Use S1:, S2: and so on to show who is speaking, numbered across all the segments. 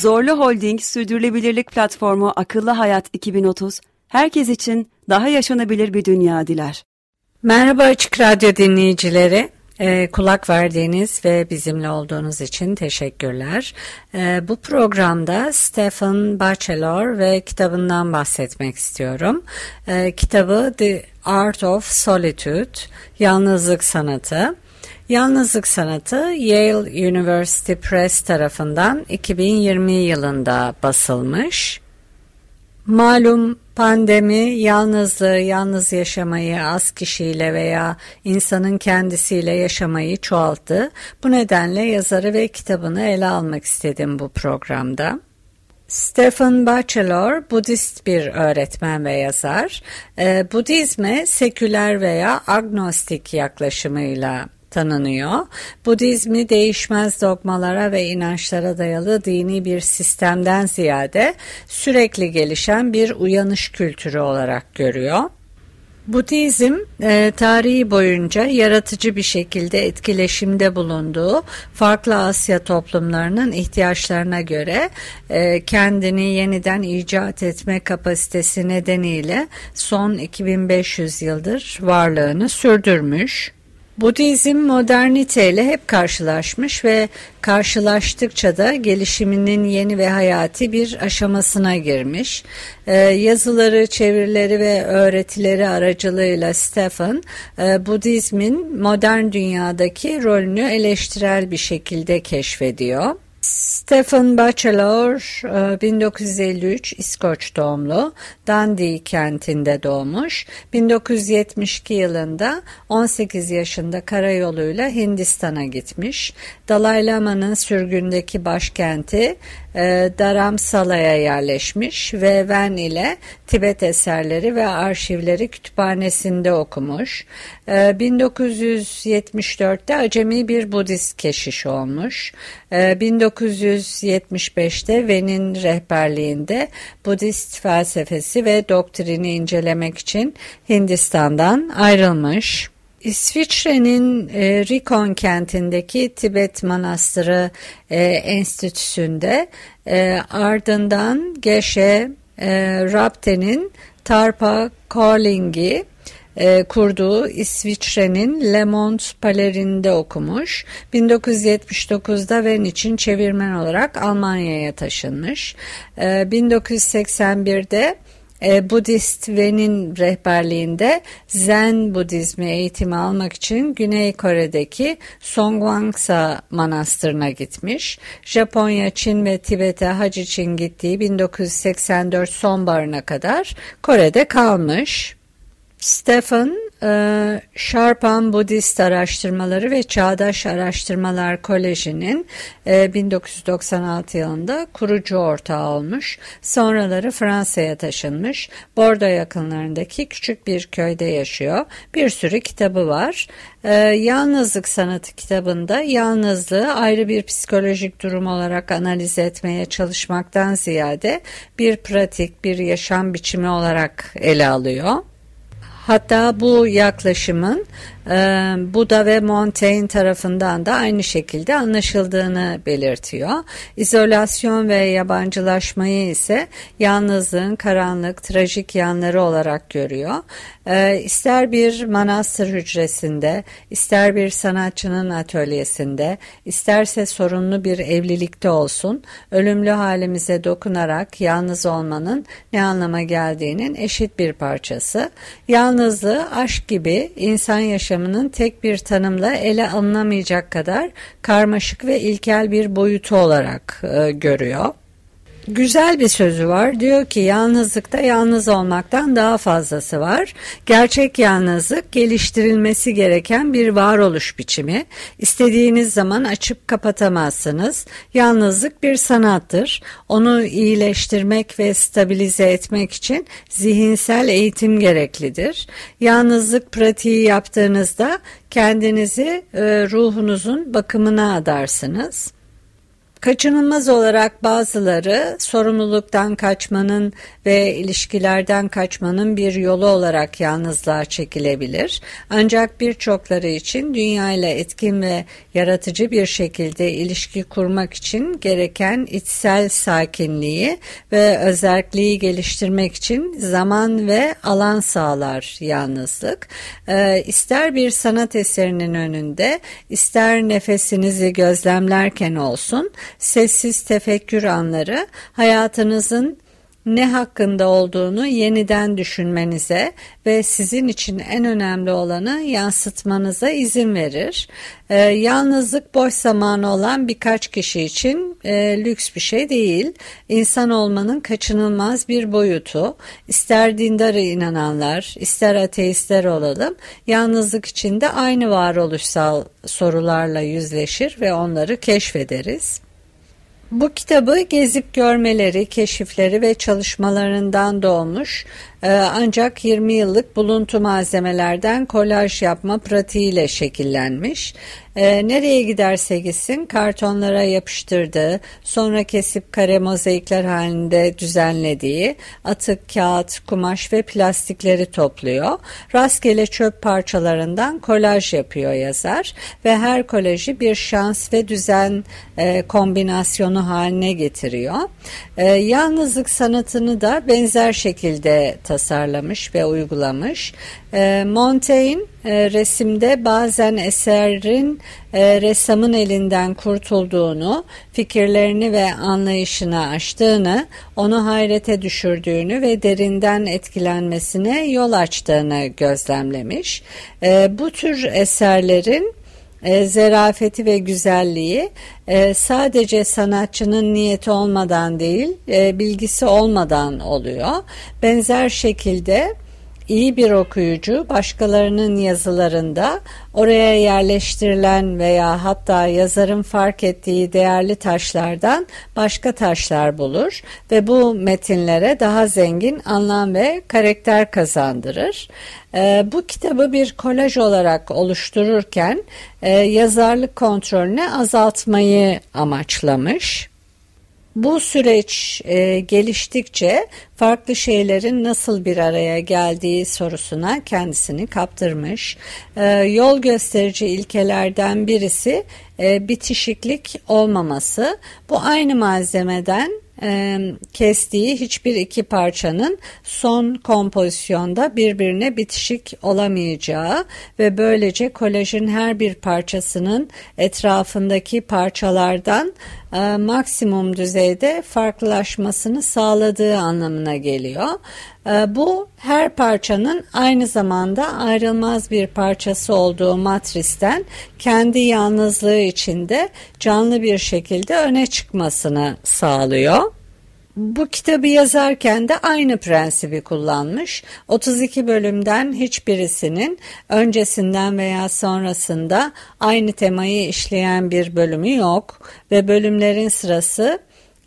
S1: Zorlu Holding Sürdürülebilirlik Platformu Akıllı Hayat 2030, herkes için daha yaşanabilir bir dünya diler.
S2: Merhaba Açık Radyo dinleyicileri. E, kulak verdiğiniz ve bizimle olduğunuz için teşekkürler. E, bu programda Stephen Batchelor ve kitabından bahsetmek istiyorum. E, kitabı The Art of Solitude, Yalnızlık Sanatı. Yalnızlık Sanatı Yale University Press tarafından 2020 yılında basılmış. Malum pandemi yalnızlığı, yalnız yaşamayı, az kişiyle veya insanın kendisiyle yaşamayı çoğalttı. Bu nedenle yazarı ve kitabını ele almak istedim bu programda. Stephen Batchelor, Budist bir öğretmen ve yazar. Budizme seküler veya agnostik yaklaşımıyla tanınıyor. Budizmi değişmez dogmalara ve inançlara dayalı dini bir sistemden ziyade sürekli gelişen bir uyanış kültürü olarak görüyor. Budizm e, tarihi boyunca yaratıcı bir şekilde etkileşimde bulunduğu farklı Asya toplumlarının ihtiyaçlarına göre e, kendini yeniden icat etme kapasitesi nedeniyle son 2500 yıldır varlığını sürdürmüş. Budizm moderniteyle hep karşılaşmış ve karşılaştıkça da gelişiminin yeni ve hayati bir aşamasına girmiş. Ee, yazıları, çevirileri ve öğretileri aracılığıyla Stephen, e, Budizmin modern dünyadaki rolünü eleştirel bir şekilde keşfediyor. Stephen Batchelor 1953 e, İskoç doğumlu Dundee kentinde doğmuş. 1972 yılında 18 yaşında karayoluyla Hindistan'a gitmiş. Dalai Lama'nın sürgündeki başkenti e, Dharamsala'ya yerleşmiş ve Ven ile Tibet eserleri ve arşivleri kütüphanesinde okumuş. 1974'te e, acemi bir Budist keşiş olmuş. 1975'te e, Ven'in rehberliğinde Budist felsefesi ve doktrini incelemek için Hindistan'dan ayrılmış. İsviçre'nin e, Rikon kentindeki Tibet Manastırı e, Enstitüsü'nde e, ardından Geshe e, Rapte'nin Tarpa Colling'i e, kurduğu İsviçre'nin Le Monde Palerin'de okumuş. 1979'da Ven için çevirmen olarak Almanya'ya taşınmış. E, 1981'de e, Budist Ven'in rehberliğinde Zen Budizmi eğitimi almak için Güney Kore'deki Songwangsa Manastırı'na gitmiş. Japonya, Çin ve Tibet'e hac için gittiği 1984 sonbaharına kadar Kore'de kalmış. Stephen e, Sharpan Budist Araştırmaları ve Çağdaş Araştırmalar Koleji'nin 1996 e, yılında kurucu ortağı olmuş. Sonraları Fransa'ya taşınmış. Bordeaux yakınlarındaki küçük bir köyde yaşıyor. Bir sürü kitabı var. E, Yalnızlık Sanatı kitabında yalnızlığı ayrı bir psikolojik durum olarak analiz etmeye çalışmaktan ziyade bir pratik, bir yaşam biçimi olarak ele alıyor. Hatta bu yaklaşımın Buda ve Montaigne tarafından da aynı şekilde anlaşıldığını belirtiyor. İzolasyon ve yabancılaşmayı ise yalnızlığın karanlık, trajik yanları olarak görüyor. E, ister bir manastır hücresinde, ister bir sanatçının atölyesinde, isterse sorunlu bir evlilikte olsun, ölümlü halimize dokunarak yalnız olmanın ne anlama geldiğinin eşit bir parçası. Yalnızlığı aşk gibi insan yaşamının tek bir tanımla ele alınamayacak kadar karmaşık ve ilkel bir boyutu olarak e, görüyor. Güzel bir sözü var. Diyor ki yalnızlıkta yalnız olmaktan daha fazlası var. Gerçek yalnızlık geliştirilmesi gereken bir varoluş biçimi. İstediğiniz zaman açıp kapatamazsınız. Yalnızlık bir sanattır. Onu iyileştirmek ve stabilize etmek için zihinsel eğitim gereklidir. Yalnızlık pratiği yaptığınızda kendinizi e, ruhunuzun bakımına adarsınız. Kaçınılmaz olarak bazıları sorumluluktan kaçmanın ve ilişkilerden kaçmanın bir yolu olarak yalnızlığa çekilebilir. Ancak birçokları için dünya ile etkin ve yaratıcı bir şekilde ilişki kurmak için gereken içsel sakinliği ve özelliği geliştirmek için zaman ve alan sağlar yalnızlık. Ee, ister bir sanat eserinin önünde, ister nefesinizi gözlemlerken olsun, sessiz tefekkür anları hayatınızın ne hakkında olduğunu yeniden düşünmenize ve sizin için en önemli olanı yansıtmanıza izin verir. Ee, yalnızlık boş zamanı olan birkaç kişi için e, lüks bir şey değil. İnsan olmanın kaçınılmaz bir boyutu. İster dindara inananlar, ister ateistler olalım, yalnızlık içinde aynı varoluşsal sorularla yüzleşir ve onları keşfederiz. Bu kitabı gezip görmeleri, keşifleri ve çalışmalarından doğmuş ancak 20 yıllık buluntu malzemelerden kolaj yapma pratiğiyle şekillenmiş. Ee, nereye giderse gitsin kartonlara yapıştırdığı, sonra kesip kare mozaikler halinde düzenlediği atık, kağıt, kumaş ve plastikleri topluyor. Rastgele çöp parçalarından kolaj yapıyor yazar ve her kolajı bir şans ve düzen e, kombinasyonu haline getiriyor. E, yalnızlık sanatını da benzer şekilde tasarlamış ve uygulamış. E, Montaigne e, resimde bazen eserin e, ressamın elinden kurtulduğunu, fikirlerini ve anlayışını aştığını, onu hayrete düşürdüğünü ve derinden etkilenmesine yol açtığını gözlemlemiş. E, bu tür eserlerin e, zerafeti ve güzelliği e, sadece sanatçının niyeti olmadan değil, e, bilgisi olmadan oluyor. Benzer şekilde iyi bir okuyucu başkalarının yazılarında oraya yerleştirilen veya hatta yazarın fark ettiği değerli taşlardan başka taşlar bulur ve bu metinlere daha zengin anlam ve karakter kazandırır. E, bu kitabı bir kolaj olarak oluştururken e, yazarlık kontrolünü azaltmayı amaçlamış. Bu süreç e, geliştikçe farklı şeylerin nasıl bir araya geldiği sorusuna kendisini kaptırmış. E, yol gösterici ilkelerden birisi e, bitişiklik olmaması. Bu aynı malzemeden e, kestiği hiçbir iki parçanın son kompozisyonda birbirine bitişik olamayacağı ve böylece kolajın her bir parçasının etrafındaki parçalardan e, maksimum düzeyde farklılaşmasını sağladığı anlamına geliyor. E, bu her parçanın aynı zamanda ayrılmaz bir parçası olduğu matristen kendi yalnızlığı içinde canlı bir şekilde öne çıkmasını sağlıyor. Bu kitabı yazarken de aynı prensibi kullanmış. 32 bölümden hiçbirisinin öncesinden veya sonrasında aynı temayı işleyen bir bölümü yok ve bölümlerin sırası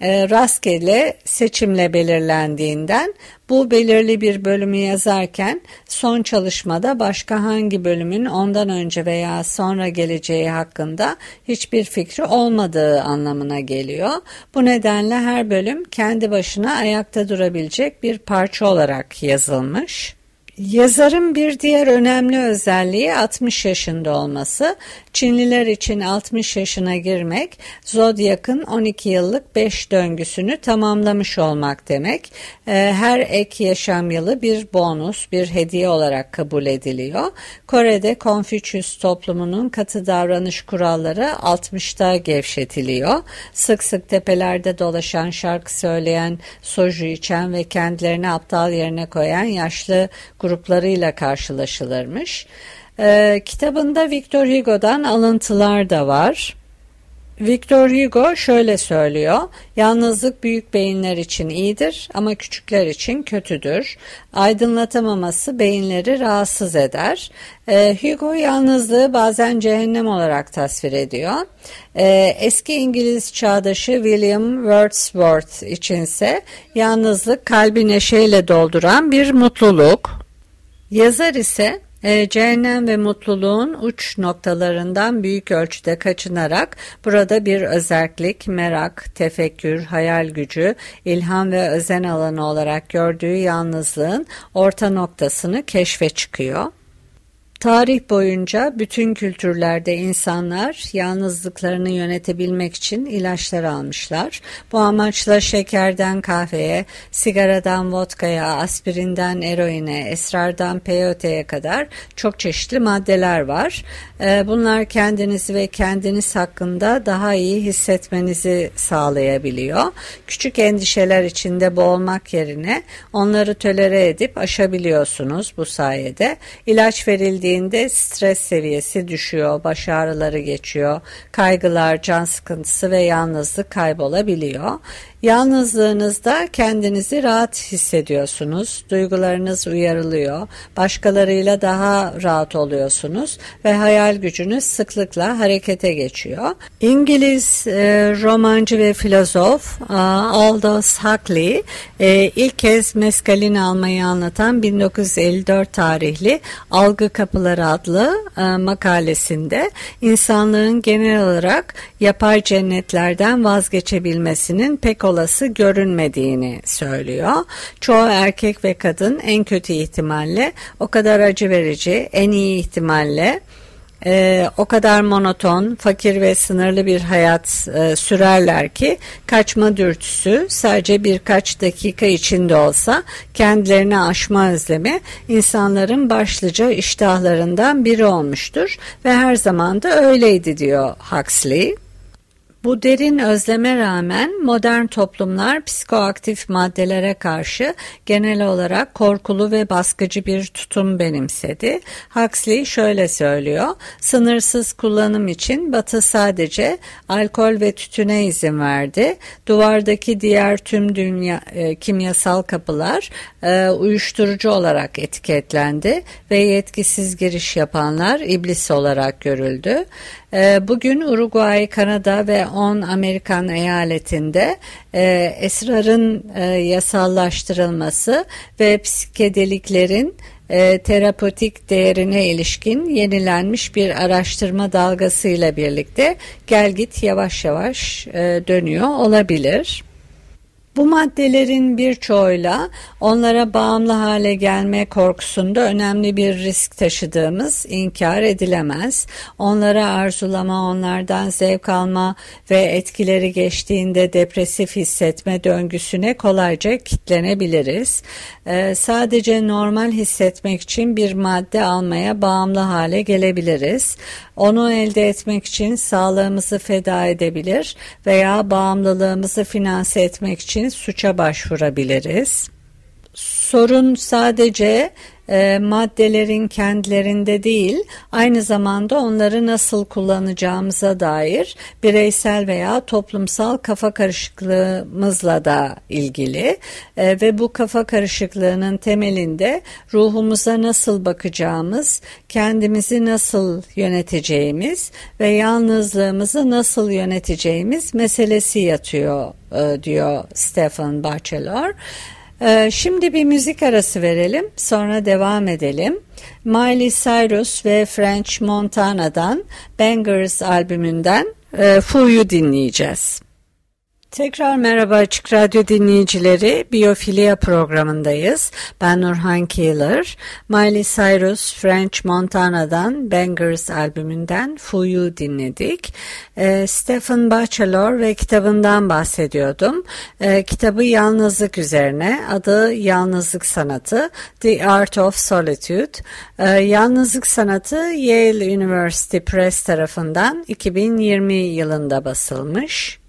S2: e, rastgele seçimle belirlendiğinden bu belirli bir bölümü yazarken son çalışmada başka hangi bölümün ondan önce veya sonra geleceği hakkında hiçbir fikri olmadığı anlamına geliyor. Bu nedenle her bölüm kendi başına ayakta durabilecek bir parça olarak yazılmış. Yazarın bir diğer önemli özelliği 60 yaşında olması. Çinliler için 60 yaşına girmek Zodyak'ın 12 yıllık 5 döngüsünü tamamlamış olmak demek. Ee, her ek yaşam yılı bir bonus, bir hediye olarak kabul ediliyor. Kore'de Konfüçyüs toplumunun katı davranış kuralları 60'ta gevşetiliyor. Sık sık tepelerde dolaşan şarkı söyleyen, soju içen ve kendilerini aptal yerine koyan yaşlı gruplarıyla karşılaşılırmış. Ee, kitabında Victor Hugo'dan alıntılar da var. Victor Hugo şöyle söylüyor. Yalnızlık büyük beyinler için iyidir ama küçükler için kötüdür. Aydınlatamaması beyinleri rahatsız eder. Ee, Hugo yalnızlığı bazen cehennem olarak tasvir ediyor. Ee, eski İngiliz çağdaşı William Wordsworth içinse yalnızlık kalbi neşeyle dolduran bir mutluluk. Yazar ise e, cehennem ve mutluluğun uç noktalarından büyük ölçüde kaçınarak burada bir özellik, merak, tefekkür, hayal gücü, ilham ve özen alanı olarak gördüğü yalnızlığın orta noktasını keşfe çıkıyor. Tarih boyunca bütün kültürlerde insanlar yalnızlıklarını yönetebilmek için ilaçlar almışlar. Bu amaçla şekerden kahveye, sigaradan vodkaya, aspirinden eroine, esrardan peyote'ye kadar çok çeşitli maddeler var. Ee, bunlar kendinizi ve kendiniz hakkında daha iyi hissetmenizi sağlayabiliyor. Küçük endişeler içinde boğulmak yerine onları tölere edip aşabiliyorsunuz bu sayede. İlaç verildiği verildiğinde stres seviyesi düşüyor, baş ağrıları geçiyor, kaygılar, can sıkıntısı ve yalnızlık kaybolabiliyor. Yalnızlığınızda kendinizi rahat hissediyorsunuz, duygularınız uyarılıyor, başkalarıyla daha rahat oluyorsunuz ve hayal gücünüz sıklıkla harekete geçiyor. İngiliz e, romancı ve filozof e, Aldous Huxley e, ilk kez meskalin almayı anlatan 1954 tarihli Algı Kapıları adlı e, makalesinde insanlığın genel olarak yapay cennetlerden vazgeçebilmesinin pek olası görünmediğini söylüyor. Çoğu erkek ve kadın en kötü ihtimalle o kadar acı verici, en iyi ihtimalle e, o kadar monoton, fakir ve sınırlı bir hayat e, sürerler ki kaçma dürtüsü sadece birkaç dakika içinde olsa kendilerini aşma özlemi insanların başlıca iştahlarından biri olmuştur ve her zaman da öyleydi diyor Huxley. Bu derin özleme rağmen modern toplumlar psikoaktif maddelere karşı genel olarak korkulu ve baskıcı bir tutum benimsedi. Huxley şöyle söylüyor, sınırsız kullanım için Batı sadece alkol ve tütüne izin verdi. Duvardaki diğer tüm dünya e, kimyasal kapılar e, uyuşturucu olarak etiketlendi ve yetkisiz giriş yapanlar iblis olarak görüldü. E, bugün Uruguay, Kanada ve 10 Amerikan eyaletinde e, esrarın e, yasallaştırılması ve psikedeliklerin e, terapötik değerine ilişkin yenilenmiş bir araştırma dalgasıyla birlikte gel git yavaş yavaş e, dönüyor olabilir. Bu maddelerin birçoğuyla onlara bağımlı hale gelme korkusunda önemli bir risk taşıdığımız inkar edilemez. Onlara arzulama, onlardan zevk alma ve etkileri geçtiğinde depresif hissetme döngüsüne kolayca kitlenebiliriz. Ee, sadece normal hissetmek için bir madde almaya bağımlı hale gelebiliriz. Onu elde etmek için sağlığımızı feda edebilir veya bağımlılığımızı finanse etmek için suça başvurabiliriz. Sorun sadece e, maddelerin kendilerinde değil, aynı zamanda onları nasıl kullanacağımıza dair bireysel veya toplumsal kafa karışıklığımızla da ilgili e, ve bu kafa karışıklığının temelinde ruhumuza nasıl bakacağımız, kendimizi nasıl yöneteceğimiz ve yalnızlığımızı nasıl yöneteceğimiz meselesi yatıyor e, diyor Stephen Batchelor. Ee, şimdi bir müzik arası verelim sonra devam edelim. Miley Cyrus ve French Montana'dan Bangers albümünden e, Fu'yu dinleyeceğiz. Tekrar merhaba Açık Radyo dinleyicileri. Biyofilia programındayız. Ben Nurhan Keeler. Miley Cyrus French Montana'dan Bangers albümünden Fuyu dinledik. E, Stephen Batchelor ve kitabından bahsediyordum. E, kitabı yalnızlık üzerine. Adı Yalnızlık Sanatı. The Art of Solitude. E, yalnızlık Sanatı Yale University Press tarafından 2020 yılında basılmış.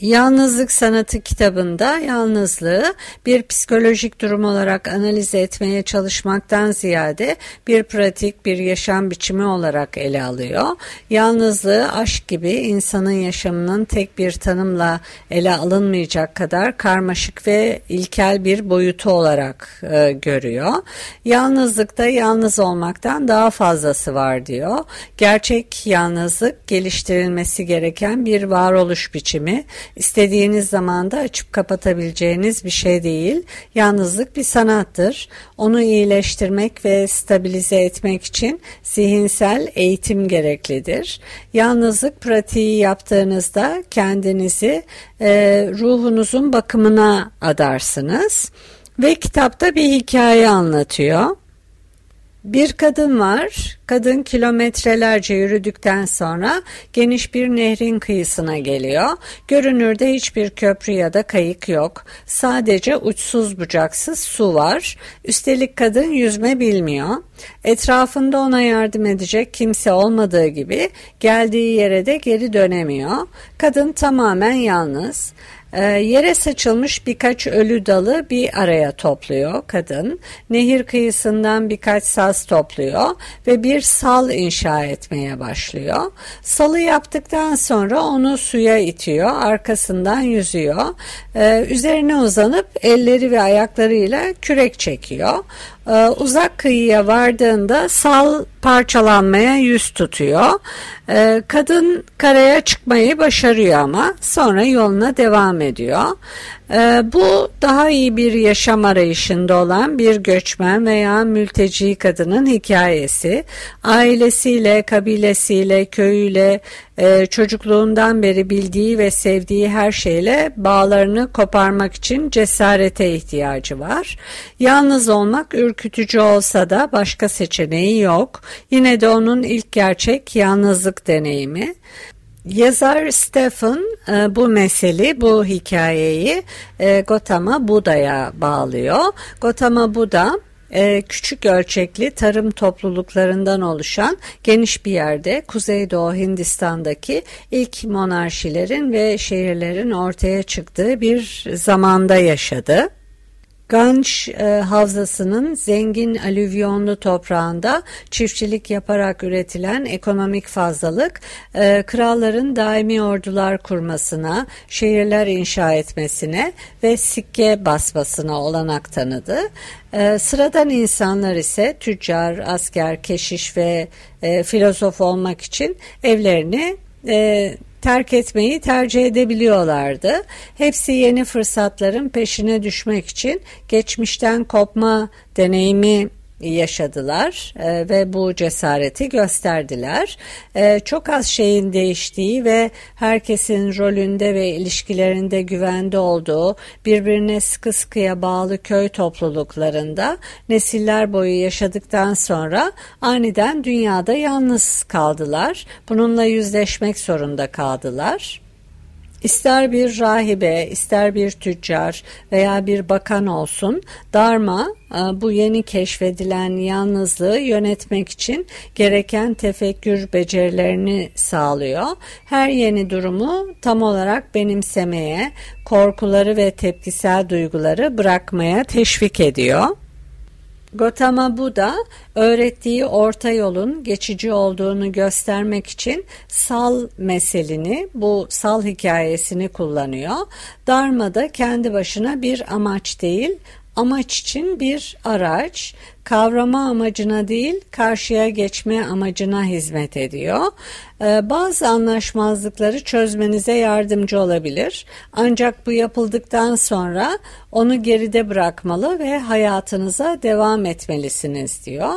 S2: Yalnızlık Sanatı kitabında yalnızlığı bir psikolojik durum olarak analiz etmeye çalışmaktan ziyade bir pratik, bir yaşam biçimi olarak ele alıyor. Yalnızlığı aşk gibi insanın yaşamının tek bir tanımla ele alınmayacak kadar karmaşık ve ilkel bir boyutu olarak e, görüyor. Yalnızlıkta yalnız olmaktan daha fazlası var diyor. Gerçek yalnızlık geliştirilmesi gereken bir varoluş biçimi İstediğiniz zamanda açıp kapatabileceğiniz bir şey değil. Yalnızlık bir sanattır. Onu iyileştirmek ve stabilize etmek için zihinsel eğitim gereklidir. Yalnızlık pratiği yaptığınızda kendinizi e, ruhunuzun bakımına adarsınız. Ve kitapta bir hikaye anlatıyor. Bir kadın var. Kadın kilometrelerce yürüdükten sonra geniş bir nehrin kıyısına geliyor. Görünürde hiçbir köprü ya da kayık yok. Sadece uçsuz bucaksız su var. Üstelik kadın yüzme bilmiyor. Etrafında ona yardım edecek kimse olmadığı gibi geldiği yere de geri dönemiyor. Kadın tamamen yalnız. E, yere saçılmış birkaç ölü dalı bir araya topluyor kadın. Nehir kıyısından birkaç saz topluyor ve bir sal inşa etmeye başlıyor. Salı yaptıktan sonra onu suya itiyor, arkasından yüzüyor. E, üzerine uzanıp elleri ve ayaklarıyla kürek çekiyor. Ee, uzak kıyıya vardığında sal parçalanmaya yüz tutuyor. Ee, kadın karaya çıkmayı başarıyor ama sonra yoluna devam ediyor. Ee, bu daha iyi bir yaşam arayışında olan bir göçmen veya mülteci kadının hikayesi. Ailesiyle, kabilesiyle, köyüyle, e, çocukluğundan beri bildiği ve sevdiği her şeyle bağlarını koparmak için cesarete ihtiyacı var. Yalnız olmak ürkütücü olsa da başka seçeneği yok. Yine de onun ilk gerçek yalnızlık deneyimi. Yazar Stephen e, bu mesele, bu hikayeyi e, Gotama Buda'ya bağlıyor. Gotama Buda e, küçük ölçekli tarım topluluklarından oluşan geniş bir yerde Kuzeydoğu Hindistan'daki ilk monarşilerin ve şehirlerin ortaya çıktığı bir zamanda yaşadı. Ganj e, havzasının zengin alüvyonlu toprağında çiftçilik yaparak üretilen ekonomik fazlalık e, kralların daimi ordular kurmasına, şehirler inşa etmesine ve sikke basmasına olanak tanıdı. E, sıradan insanlar ise tüccar, asker, keşiş ve e, filozof olmak için evlerini e, terk etmeyi tercih edebiliyorlardı. Hepsi yeni fırsatların peşine düşmek için geçmişten kopma deneyimi yaşadılar e, ve bu cesareti gösterdiler. E, çok az şeyin değiştiği ve herkesin rolünde ve ilişkilerinde güvende olduğu birbirine sıkı sıkıya bağlı köy topluluklarında nesiller boyu yaşadıktan sonra aniden dünyada yalnız kaldılar. Bununla yüzleşmek zorunda kaldılar. İster bir rahibe, ister bir tüccar veya bir bakan olsun, Dharma e, bu yeni keşfedilen yalnızlığı yönetmek için gereken tefekkür becerilerini sağlıyor. Her yeni durumu tam olarak benimsemeye, korkuları ve tepkisel duyguları bırakmaya teşvik ediyor. Gautama Buddha öğrettiği orta yolun geçici olduğunu göstermek için sal meselini, bu sal hikayesini kullanıyor. Dharma da kendi başına bir amaç değil, amaç için bir araç, kavrama amacına değil karşıya geçme amacına hizmet ediyor. Ee, bazı anlaşmazlıkları çözmenize yardımcı olabilir. Ancak bu yapıldıktan sonra onu geride bırakmalı ve hayatınıza devam etmelisiniz diyor.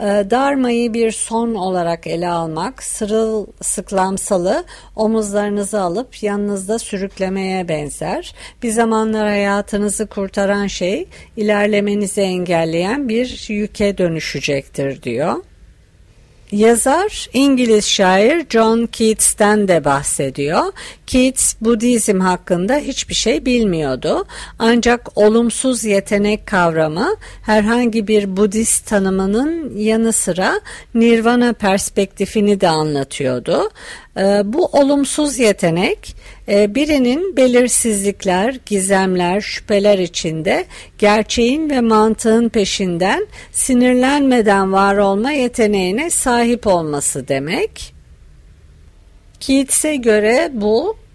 S2: Ee, darmayı bir son olarak ele almak, sırıl sıklamsalı omuzlarınızı alıp yanınızda sürüklemeye benzer. Bir zamanlar hayatınızı kurtaran şey ilerlemenizi engelleyen bir yüke dönüşecektir diyor. Yazar İngiliz şair John Keats'ten de bahsediyor. Keats Budizm hakkında hiçbir şey bilmiyordu. Ancak olumsuz yetenek kavramı herhangi bir Budist tanımının yanı sıra Nirvana perspektifini de anlatıyordu. Ee, bu olumsuz yetenek birinin belirsizlikler, gizemler, şüpheler içinde gerçeğin ve mantığın peşinden sinirlenmeden var olma yeteneğine sahip olması demek. Keats'e göre bu ee,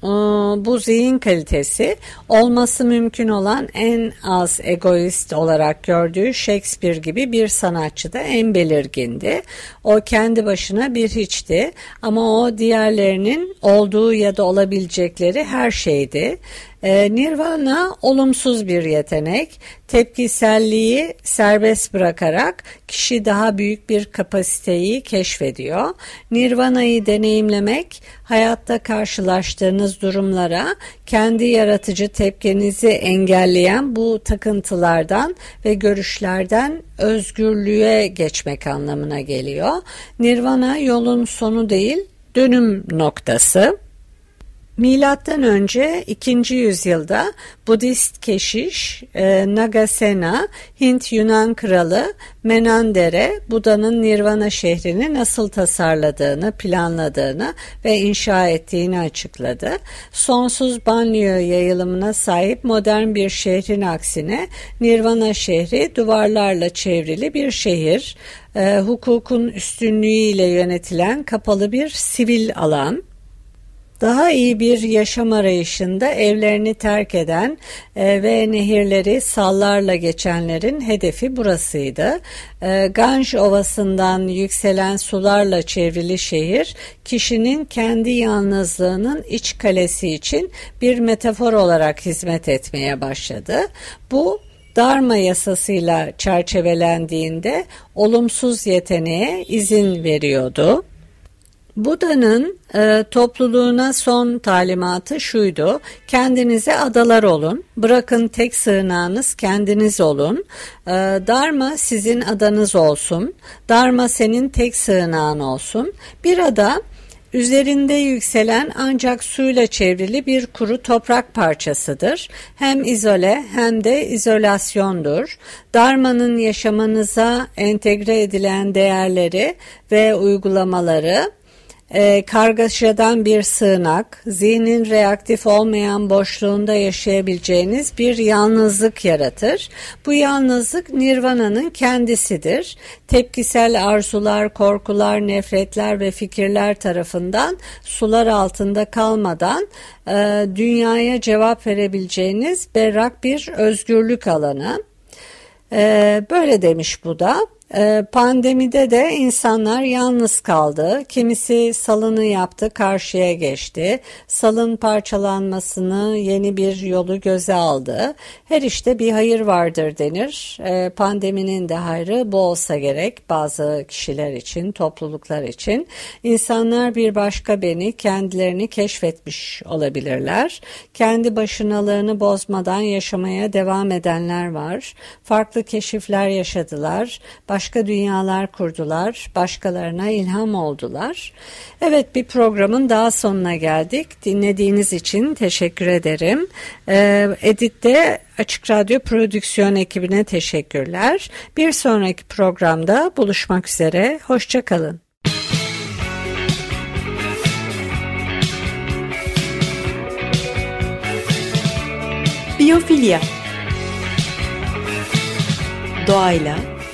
S2: bu zihin kalitesi olması mümkün olan en az egoist olarak gördüğü Shakespeare gibi bir sanatçıda en belirgindi. O kendi başına bir hiçti ama o diğerlerinin olduğu ya da olabilecekleri her şeydi. Ee, nirvana olumsuz bir yetenek. Tepkiselliği serbest bırakarak kişi daha büyük bir kapasiteyi keşfediyor. Nirvana'yı deneyimlemek hayatta karşılaştığınız durumlara kendi yaratıcı tepkinizi engelleyen bu takıntılardan ve görüşlerden özgürlüğe geçmek anlamına geliyor. Nirvana yolun sonu değil, dönüm noktası. Milattan önce 2. yüzyılda Budist keşiş e, Nagasena, Hint Yunan kralı Menandere, Buda'nın Nirvana şehrini nasıl tasarladığını, planladığını ve inşa ettiğini açıkladı. Sonsuz banyo yayılımına sahip modern bir şehrin aksine Nirvana şehri duvarlarla çevrili bir şehir, e, hukukun üstünlüğüyle yönetilen kapalı bir sivil alan. Daha iyi bir yaşam arayışında evlerini terk eden e, ve nehirleri sallarla geçenlerin hedefi burasıydı. E, Ganj Ovası'ndan yükselen sularla çevrili şehir, kişinin kendi yalnızlığının iç kalesi için bir metafor olarak hizmet etmeye başladı. Bu Dharma yasasıyla çerçevelendiğinde olumsuz yeteneğe izin veriyordu. Buda'nın e, topluluğuna son talimatı şuydu. Kendinize adalar olun. Bırakın tek sığınağınız kendiniz olun. E, Dharma sizin adanız olsun. Dharma senin tek sığınağın olsun. Bir ada Üzerinde yükselen ancak suyla çevrili bir kuru toprak parçasıdır. Hem izole hem de izolasyondur. Dharma'nın yaşamınıza entegre edilen değerleri ve uygulamaları e, kargaşadan bir sığınak, zihnin reaktif olmayan boşluğunda yaşayabileceğiniz bir yalnızlık yaratır. Bu yalnızlık nirvananın kendisidir. Tepkisel arzular, korkular, nefretler ve fikirler tarafından sular altında kalmadan e, dünyaya cevap verebileceğiniz berrak bir özgürlük alanı. E, böyle demiş bu da. Ee, pandemide de insanlar yalnız kaldı. Kimisi salını yaptı, karşıya geçti. Salın parçalanmasını, yeni bir yolu göze aldı. Her işte bir hayır vardır denir. Ee, pandeminin de hayrı bu olsa gerek bazı kişiler için, topluluklar için. İnsanlar bir başka beni, kendilerini keşfetmiş olabilirler. Kendi başınalığını bozmadan yaşamaya devam edenler var. Farklı keşifler yaşadılar. Başka başka dünyalar kurdular, başkalarına ilham oldular. Evet bir programın daha sonuna geldik. Dinlediğiniz için teşekkür ederim. Ee, Edit'te Açık Radyo Prodüksiyon ekibine teşekkürler. Bir sonraki programda buluşmak üzere. Hoşçakalın.
S1: Biyofilya Doğayla